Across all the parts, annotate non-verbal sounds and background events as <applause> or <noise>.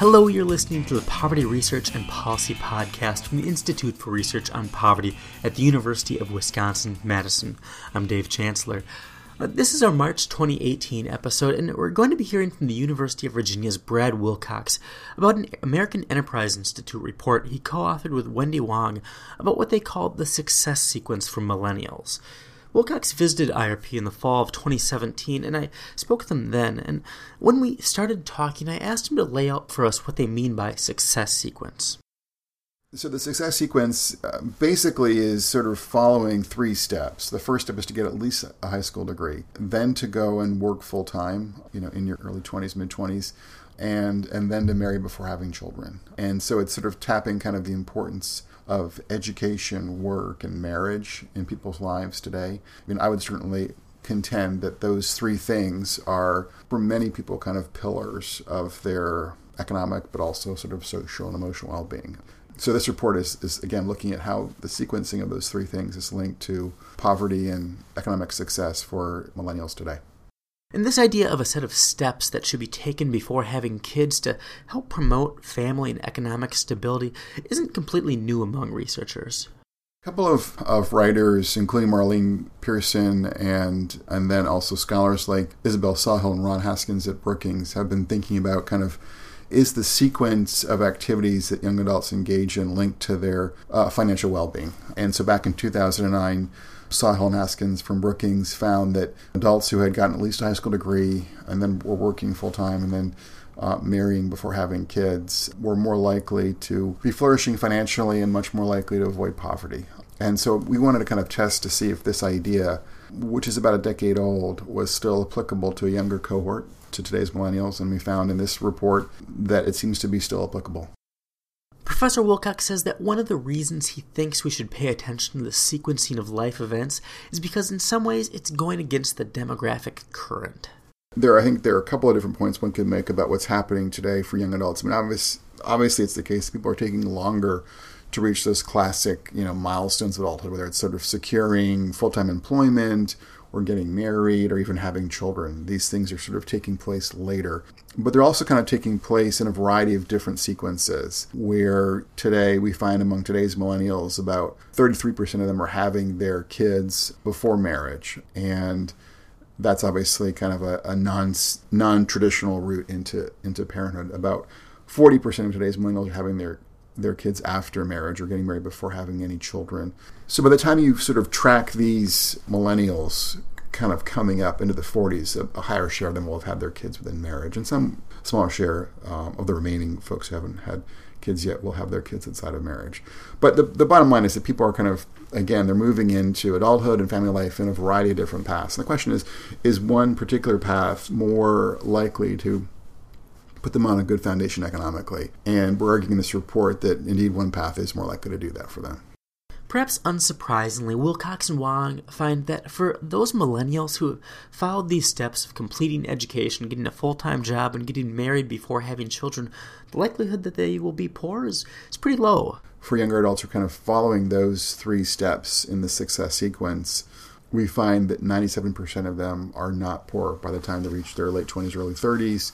Hello, you're listening to the Poverty Research and Policy Podcast from the Institute for Research on Poverty at the University of Wisconsin Madison. I'm Dave Chancellor. Uh, this is our March 2018 episode, and we're going to be hearing from the University of Virginia's Brad Wilcox about an American Enterprise Institute report he co authored with Wendy Wang about what they called the success sequence for millennials. Wilcox visited IRP in the fall of 2017, and I spoke with them then. And when we started talking, I asked him to lay out for us what they mean by success sequence. So the success sequence uh, basically is sort of following three steps. The first step is to get at least a high school degree, then to go and work full time, you know, in your early 20s, mid 20s, and and then to marry before having children. And so it's sort of tapping kind of the importance of education, work, and marriage in people's lives today. I mean, I would certainly contend that those three things are, for many people, kind of pillars of their economic but also sort of social and emotional well being. So this report is, is again looking at how the sequencing of those three things is linked to poverty and economic success for millennials today. And this idea of a set of steps that should be taken before having kids to help promote family and economic stability isn't completely new among researchers. A couple of, of writers, including Marline Pearson and and then also scholars like Isabel Sawhill and Ron Haskins at Brookings, have been thinking about kind of is the sequence of activities that young adults engage in linked to their uh, financial well being. And so back in 2009, Sawhill and Haskins from Brookings found that adults who had gotten at least a high school degree and then were working full time and then uh, marrying before having kids were more likely to be flourishing financially and much more likely to avoid poverty. And so we wanted to kind of test to see if this idea, which is about a decade old, was still applicable to a younger cohort to today's millennials, and we found in this report that it seems to be still applicable. Professor Wilcox says that one of the reasons he thinks we should pay attention to the sequencing of life events is because, in some ways, it's going against the demographic current. There, I think there are a couple of different points one could make about what's happening today for young adults. I mean, obvious, obviously, it's the case people are taking longer to reach those classic, you know, milestones of adulthood, whether it's sort of securing full-time employment or getting married or even having children. These things are sort of taking place later. But they're also kind of taking place in a variety of different sequences, where today we find among today's millennials about 33% of them are having their kids before marriage. And that's obviously kind of a, a non non traditional route into into parenthood. About 40% of today's millennials are having their their kids after marriage or getting married before having any children. So by the time you sort of track these millennials kind of coming up into the 40s, a, a higher share of them will have had their kids within marriage, and some smaller share um, of the remaining folks who haven't had kids yet will have their kids outside of marriage. But the, the bottom line is that people are kind of, again, they're moving into adulthood and family life in a variety of different paths. And the question is, is one particular path more likely to put them on a good foundation economically. And we're arguing in this report that indeed one path is more likely to do that for them. Perhaps unsurprisingly, Wilcox and Wang find that for those millennials who have followed these steps of completing education, getting a full time job, and getting married before having children, the likelihood that they will be poor is, is pretty low. For younger adults who are kind of following those three steps in the success sequence, we find that 97% of them are not poor by the time they reach their late 20s, early 30s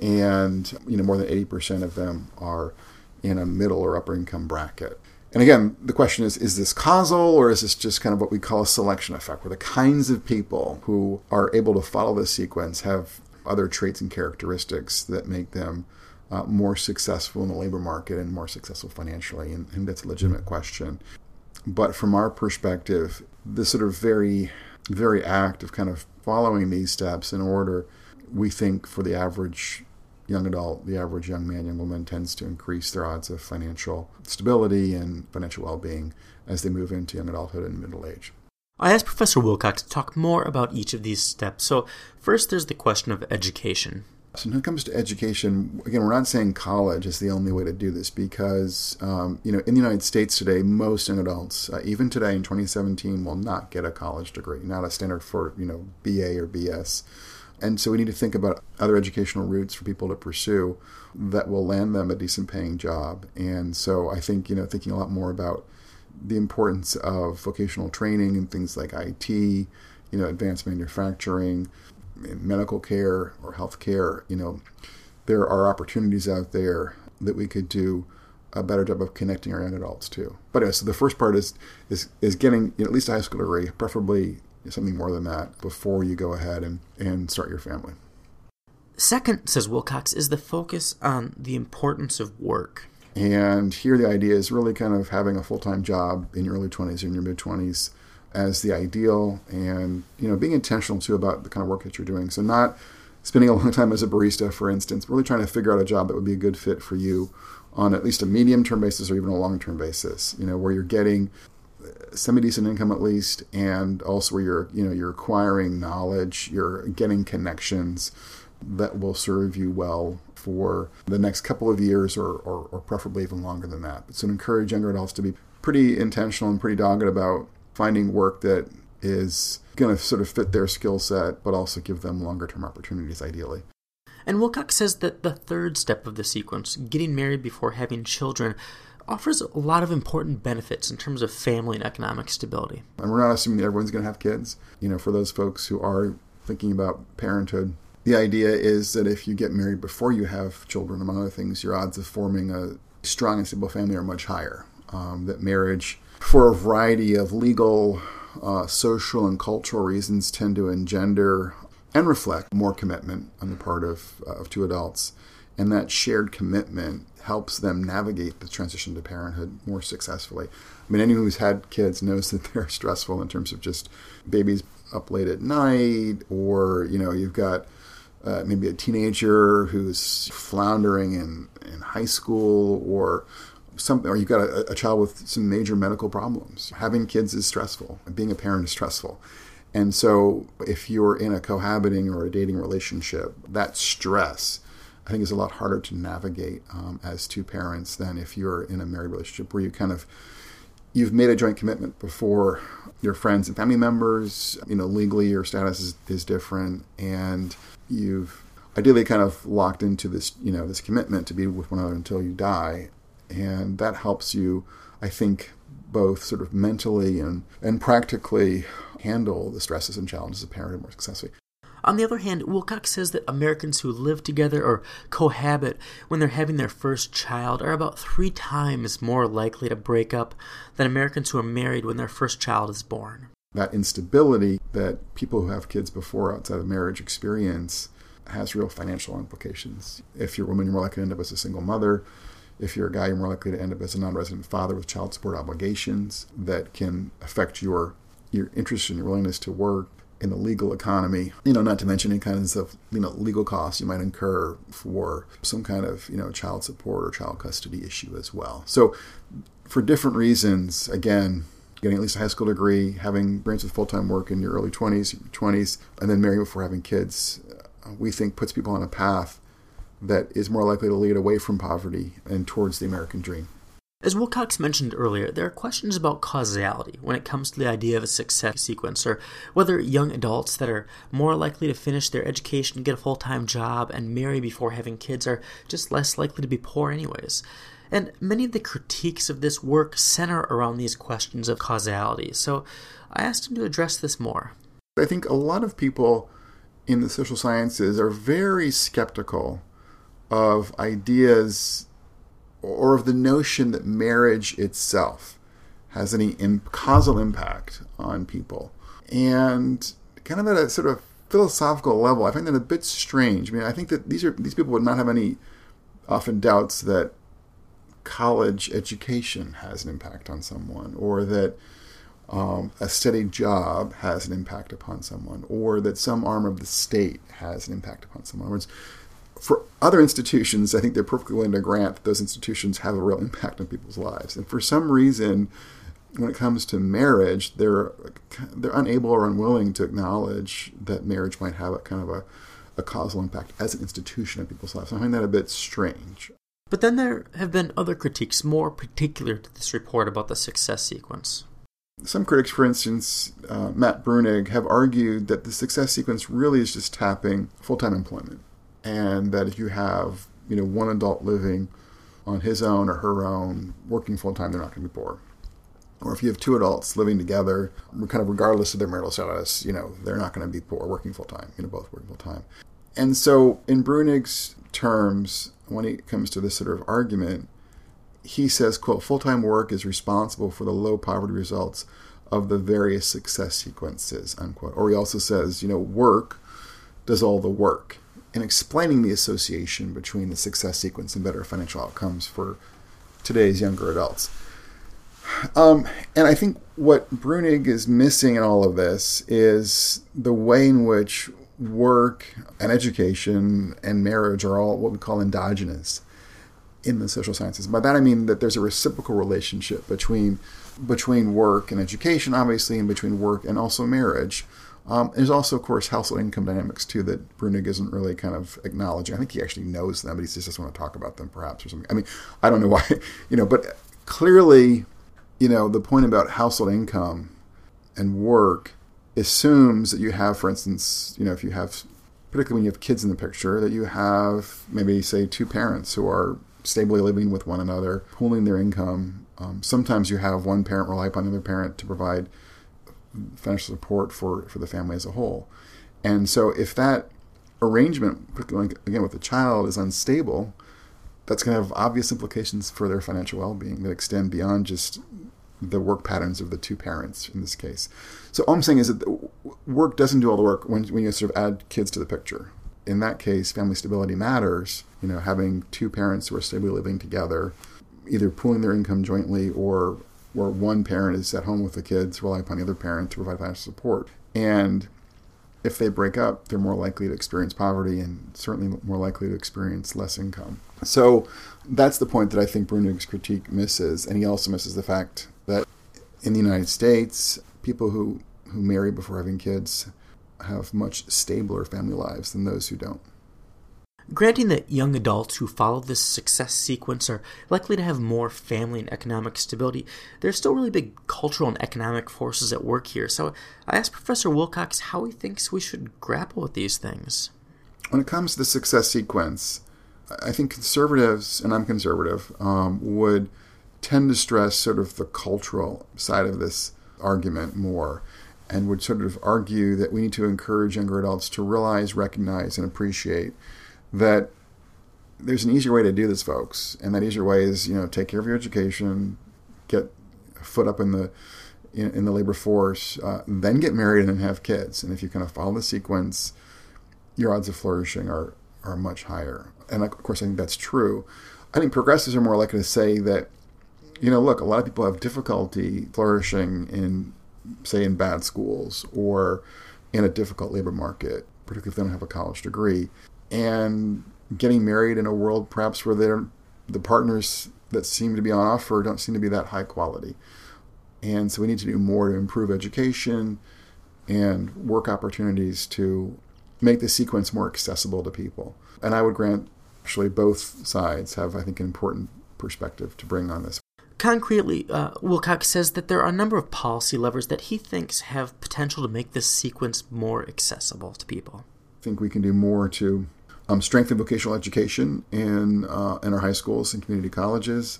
and you know more than 80% of them are in a middle or upper income bracket. And again, the question is is this causal or is this just kind of what we call a selection effect, where the kinds of people who are able to follow this sequence have other traits and characteristics that make them uh, more successful in the labor market and more successful financially? And, and that's a legitimate question. But from our perspective, this sort of very, very act of kind of following these steps in order, we think for the average young adult, the average young man, young woman tends to increase their odds of financial stability and financial well being as they move into young adulthood and middle age. I asked Professor Wilcox to talk more about each of these steps. So, first, there's the question of education. So, when it comes to education, again, we're not saying college is the only way to do this because, um, you know, in the United States today, most young adults, uh, even today in 2017, will not get a college degree, not a standard for, you know, BA or BS. And so we need to think about other educational routes for people to pursue that will land them a decent paying job. And so I think, you know, thinking a lot more about the importance of vocational training and things like IT, you know, advanced manufacturing, medical care or health care, you know, there are opportunities out there that we could do a better job of connecting our young adults to. But anyway, so the first part is is is getting you know, at least a high school degree, preferably something more than that, before you go ahead and, and start your family. Second, says Wilcox, is the focus on the importance of work. And here the idea is really kind of having a full time job in your early 20s or in your mid 20s as the ideal and you know being intentional too about the kind of work that you're doing so not spending a long time as a barista for instance really trying to figure out a job that would be a good fit for you on at least a medium term basis or even a long term basis you know where you're getting semi decent income at least and also where you're you know you're acquiring knowledge you're getting connections that will serve you well for the next couple of years or, or, or preferably even longer than that so encourage younger adults to be pretty intentional and pretty dogged about finding work that is going to sort of fit their skill set, but also give them longer term opportunities, ideally. And Wilcox says that the third step of the sequence, getting married before having children, offers a lot of important benefits in terms of family and economic stability. And we're not assuming that everyone's going to have kids. You know, for those folks who are thinking about parenthood, the idea is that if you get married before you have children, among other things, your odds of forming a strong and stable family are much higher. Um, that marriage for a variety of legal, uh, social, and cultural reasons, tend to engender and reflect more commitment on the part of, uh, of two adults. And that shared commitment helps them navigate the transition to parenthood more successfully. I mean, anyone who's had kids knows that <laughs> they're stressful in terms of just babies up late at night, or, you know, you've got uh, maybe a teenager who's floundering in, in high school, or something, or you've got a, a, child with some major medical problems. Having kids is stressful. And being a parent is stressful. And so, if you're in a cohabiting or a dating relationship, that stress, I think, is a lot harder to navigate um, as two parents than if you're in a married relationship where you kind of you've made a joint commitment before your friends and family members. You know, legally your status is, is different, and you've ideally kind of locked into this you know this commitment to be with one another until you die and that helps you, I think, both sort of mentally and, and practically handle the stresses and challenges of parenthood more successfully. On the other hand, Wilcox says that Americans who live together or cohabit when they're having their first child are about three times more likely to break up than Americans who are married when their first child is born. That instability that people who have kids before outside of marriage experience has real financial implications. If you're a woman, you're more likely to end up as a single mother. If you're a guy, you're more likely to end up as a non-resident father with child support obligations that can affect your your interest and your willingness to work in the legal economy. You know, not to mention any kinds of you know legal costs you might incur for some kind of you know child support or child custody issue as well. So, for different reasons, again, getting at least a high school degree, having experience with full time work in your early 20s, 20s, and then marrying before having kids, uh, we think puts people on a path that is more likely to lead away from poverty and towards the American dream. As Wilcox mentioned earlier, there are questions about causality when it comes to the idea of a success sequence, or whether young adults that are more likely to finish their education, get a full time job, and marry before having kids are just less likely to be poor, anyways. And many of the critiques of this work center around these questions of causality, so I asked him to address this more. I think a lot of people in the social sciences are very skeptical of ideas or of the notion that marriage itself has any causal impact on people. And kind of at a sort of philosophical level, I find that a bit strange. I mean, I think that these are these people would not have any often doubts that college education has an impact on someone, or that um, a steady job has an impact upon someone, or that some arm of the state has an impact upon someone. In other words, for other institutions, I think they're perfectly willing to grant that those institutions have a real impact on people's lives. And for some reason, when it comes to marriage, they're they're unable or unwilling to acknowledge that marriage might have a kind of a, a causal impact as an institution in people's lives. I find that a bit strange. But then there have been other critiques more particular to this report about the success sequence. Some critics, for instance, uh, Matt Bruenig, have argued that the success sequence really is just tapping full time employment and that if you have you know one adult living on his own or her own working full time they're not going to be poor. Or if you have two adults living together kind of regardless of their marital status you know they're not going to be poor working full time you know both working full time and so in Bruenig's terms, when it comes to this sort of argument, he says, quote, full-time work is responsible for the low poverty results of the various success sequences, unquote. Or he also says, you know, work does all the work in explaining the association between the success sequence and better financial outcomes for today's younger adults. Um, and I think what Bruenig is missing in all of this is the way in which work and education and marriage are all what we call endogenous in the social sciences. By that I mean that there's a reciprocal relationship between between work and education, obviously, and between work and also marriage. Um, there's also, of course, household income dynamics too that Bruenig isn't really kind of acknowledging. I think he actually knows them, but he just doesn't want to talk about them, perhaps, or something. I mean, I don't know why, <laughs> you know, but clearly, you know, the point about household income and work assumes that you have, for instance, you know, if you have, particularly when you have kids in the picture, that you have maybe, say, two parents who are stably living with one another, pooling their income. Um, sometimes you have one parent rely upon the other parent to provide financial support for, for the family as a whole. And so if that arrangement, again with the child, is unstable, that's going to have obvious implications for their financial well-being that extend beyond just the work patterns of the two parents in this case. So all I'm saying is that work doesn't do all the work when, when you sort of add kids to the picture. In that case, family stability matters. You know, having two parents who are stably living together, either pooling their income jointly or where one parent is at home with the kids, rely upon the other parent to provide financial support. And if they break up, they're more likely to experience poverty and certainly more likely to experience less income. So that's the point that I think Bruenig's critique misses. And he also misses the fact that in the United States, people who, who marry before having kids have much stabler family lives than those who don't. Granting that young adults who follow this success sequence are likely to have more family and economic stability, there's still really big cultural and economic forces at work here. So I asked Professor Wilcox how he thinks we should grapple with these things. When it comes to the success sequence, I think conservatives, and I'm conservative, um, would tend to stress sort of the cultural side of this argument more and would sort of argue that we need to encourage younger adults to realize, recognize, and appreciate that there's an easier way to do this, folks, and that easier way is you know take care of your education, get a foot up in the in, in the labor force, uh, then get married and then have kids. And if you kind of follow the sequence, your odds of flourishing are are much higher. And of course, I think that's true. I think progressives are more likely to say that, you know, look, a lot of people have difficulty flourishing in, say, in bad schools or in a difficult labor market, particularly if they don't have a college degree and getting married in a world perhaps where they're, the partners that seem to be on offer don't seem to be that high quality. And so we need to do more to improve education and work opportunities to make the sequence more accessible to people. And I would grant actually both sides have, I think, an important perspective to bring on this. Concretely, uh, Wilcox says that there are a number of policy levers that he thinks have potential to make this sequence more accessible to people. I think we can do more to um, strengthen vocational education in uh, in our high schools and community colleges,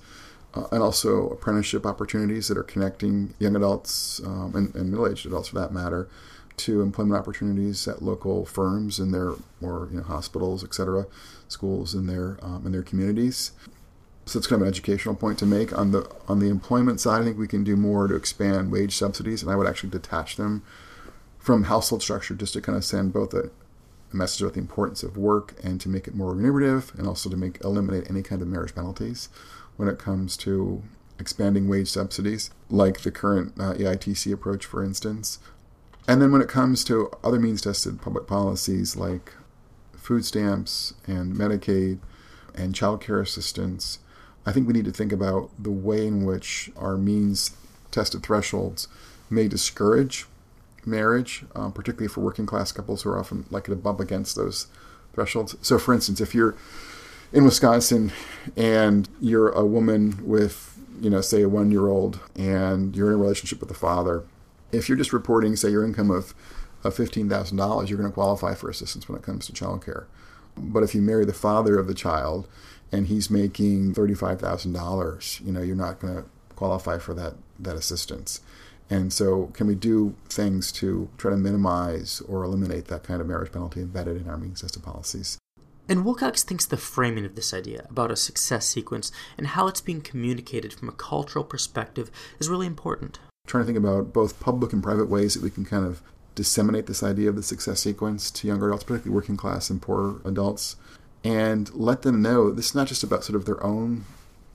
uh, and also apprenticeship opportunities that are connecting young adults um, and, and middle-aged adults, for that matter, to employment opportunities at local firms and their or you know hospitals, et cetera, schools in their um, in their communities. So it's kind of an educational point to make on the on the employment side. I think we can do more to expand wage subsidies, and I would actually detach them from household structure just to kind of send both a a message about the importance of work and to make it more remunerative and also to make eliminate any kind of marriage penalties when it comes to expanding wage subsidies, like the current uh, EITC approach, for instance. And then when it comes to other means tested public policies like food stamps and Medicaid and child care assistance, I think we need to think about the way in which our means tested thresholds may discourage marriage, um, particularly for working class couples who are often likely to bump against those thresholds. So, for instance, if you're in Wisconsin and you're a woman with, you know, say a one year old and you're in a relationship with the father, if you're just reporting, say, your income of, of $15,000, you're going to qualify for assistance when it comes to child care. But if you marry the father of the child and he's making $35,000, you know, you're not going to qualify for that, that assistance. And so, can we do things to try to minimize or eliminate that kind of marriage penalty embedded in our means tested policies? And Wilcox thinks the framing of this idea about a success sequence and how it's being communicated from a cultural perspective is really important. Trying to think about both public and private ways that we can kind of disseminate this idea of the success sequence to younger adults, particularly working class and poor adults, and let them know this is not just about sort of their own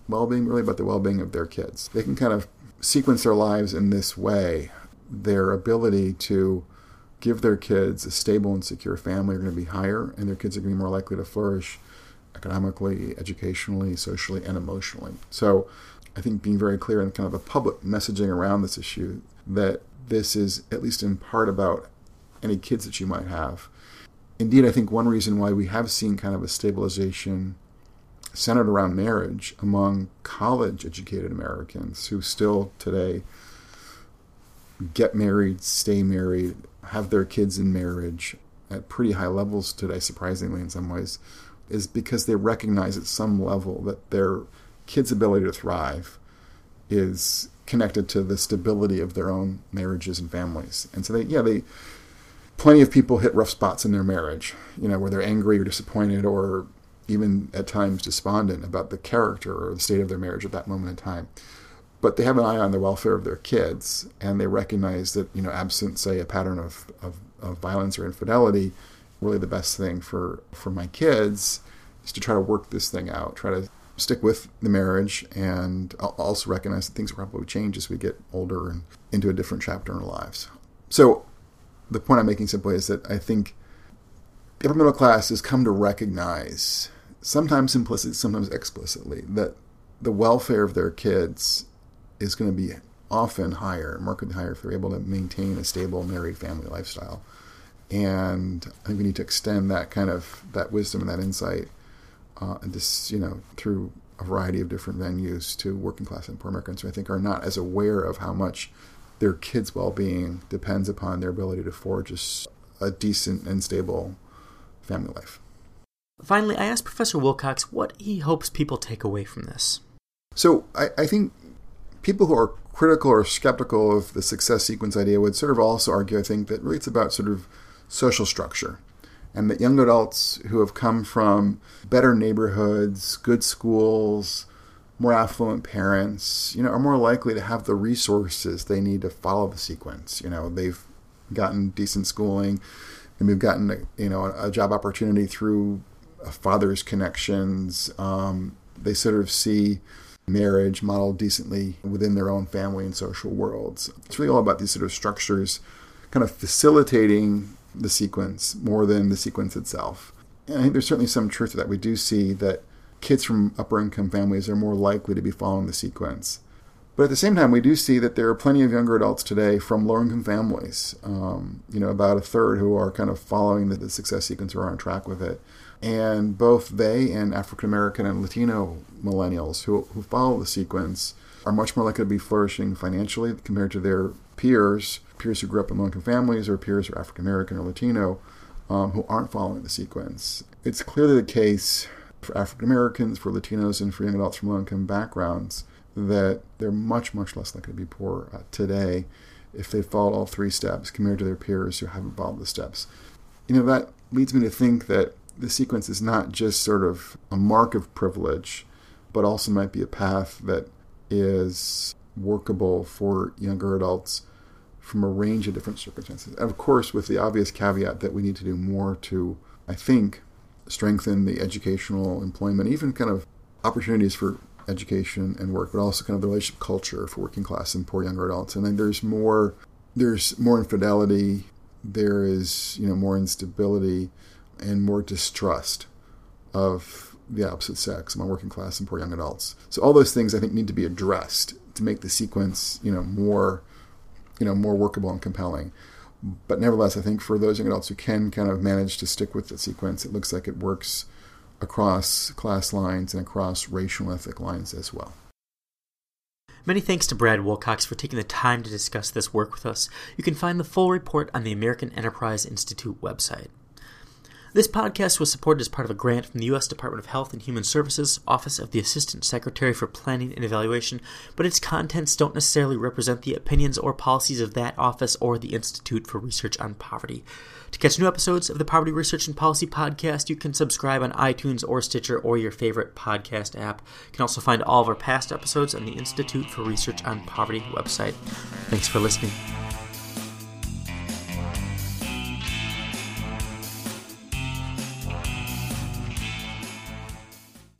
well being, really about the well being of their kids. They can kind of sequence their lives in this way. Their ability to give their kids a stable and secure family are going to be higher, and their kids are going to be more likely to flourish economically, educationally, socially, and emotionally. So I think being very clear in kind of a public messaging around this issue that this is at least in part about any kids that you might have. Indeed, I think one reason why we have seen kind of a stabilization centered around marriage among college educated Americans who still today get married, stay married, have their kids in marriage at pretty high levels today, surprisingly in some ways, is because they recognize at some level that their kids' ability to thrive is connected to the stability of their own marriages and families. And so they, yeah, they, plenty of people hit rough spots in their marriage, you know, where they're angry or disappointed or even at times despondent about the character or the state of their marriage at that moment in time. But they have an eye on the welfare of their kids, and they recognize that, you know, absent, say, a pattern of, of, of violence or infidelity, really the best thing for, for my kids is to try to work this thing out, try to stick with the marriage and also recognize that things will probably change as we get older and into a different chapter in our lives. So, the point I'm making simply is that I think the upper middle class has come to recognize, sometimes implicitly, sometimes explicitly, that the welfare of their kids is going to be often higher, markedly higher, if they're able to maintain a stable married family lifestyle. And I think we need to extend that kind of that wisdom and that insight uh, and this, you know, through a variety of different venues to working class and poor Americans who I think are not as aware of how much their kids' well-being depends upon their ability to forge a, a decent and stable family life. Finally, I asked Professor Wilcox what he hopes people take away from this. So I, I think people who are critical or skeptical of the success sequence idea would sort of also argue, I think, that really it's about sort of social structure and that young adults who have come from better neighborhoods, good schools, more affluent parents, you know, are more likely to have the resources they need to follow the sequence. You know, they've gotten decent schooling, and we've gotten you know a, job opportunity through a father's connections. Um, they sort of see marriage modeled decently within their own family and social worlds. It's really all about these sort of structures, kind of facilitating the sequence more than the sequence itself. And I think there's certainly some truth to that. We do see that kids from upper income families are more likely to be following the sequence. But at the same time, we do see that there are plenty of younger adults today from lower income families. Um, you know, about a third who are kind of following the, the success sequence or are on track with it. And both they and African American and Latino millennials who, who follow the sequence are much more likely to be flourishing financially compared to their peers peers who grew up in low income families or peers who are African American or Latino um, who aren't following the sequence. It's clearly the case for African Americans, for Latinos, and for young adults from low income backgrounds that they're much, much less likely to be poor uh, today if they followed all three steps compared to their peers who haven't followed the steps. You know, that leads me to think that the sequence is not just sort of a mark of privilege, but also might be a path that is workable for younger adults from a range of different circumstances. And of course, with the obvious caveat that we need to do more to, I think, strengthen the educational, employment, even kind of opportunities for education and work, but also kind of the relationship culture for working class and poor younger adults. And then there's more, there's more infidelity, there is you know more instability, and more distrust of the opposite sex among working class and poor young adults. So all those things I think need to be addressed to make the sequence you know more you know more workable and compelling. But nevertheless, I think for those young adults who can kind of manage to stick with the sequence, it looks like it works across class lines and across racial and ethnic lines as well. Many thanks to Brad Wilcox for taking the time to discuss this work with us. You can find the full report on the American Enterprise Institute website. This podcast was supported as part of a grant from the U.S. Department of Health and Human Services, Office of the Assistant Secretary for Planning and Evaluation, but its contents don't necessarily represent the opinions or policies of that office or the Institute for Research on Poverty. To catch new episodes of the Poverty Research and Policy Podcast, you can subscribe on iTunes or Stitcher or your favorite podcast app. You can also find all of our past episodes on the Institute for Research on Poverty website. Thanks for listening.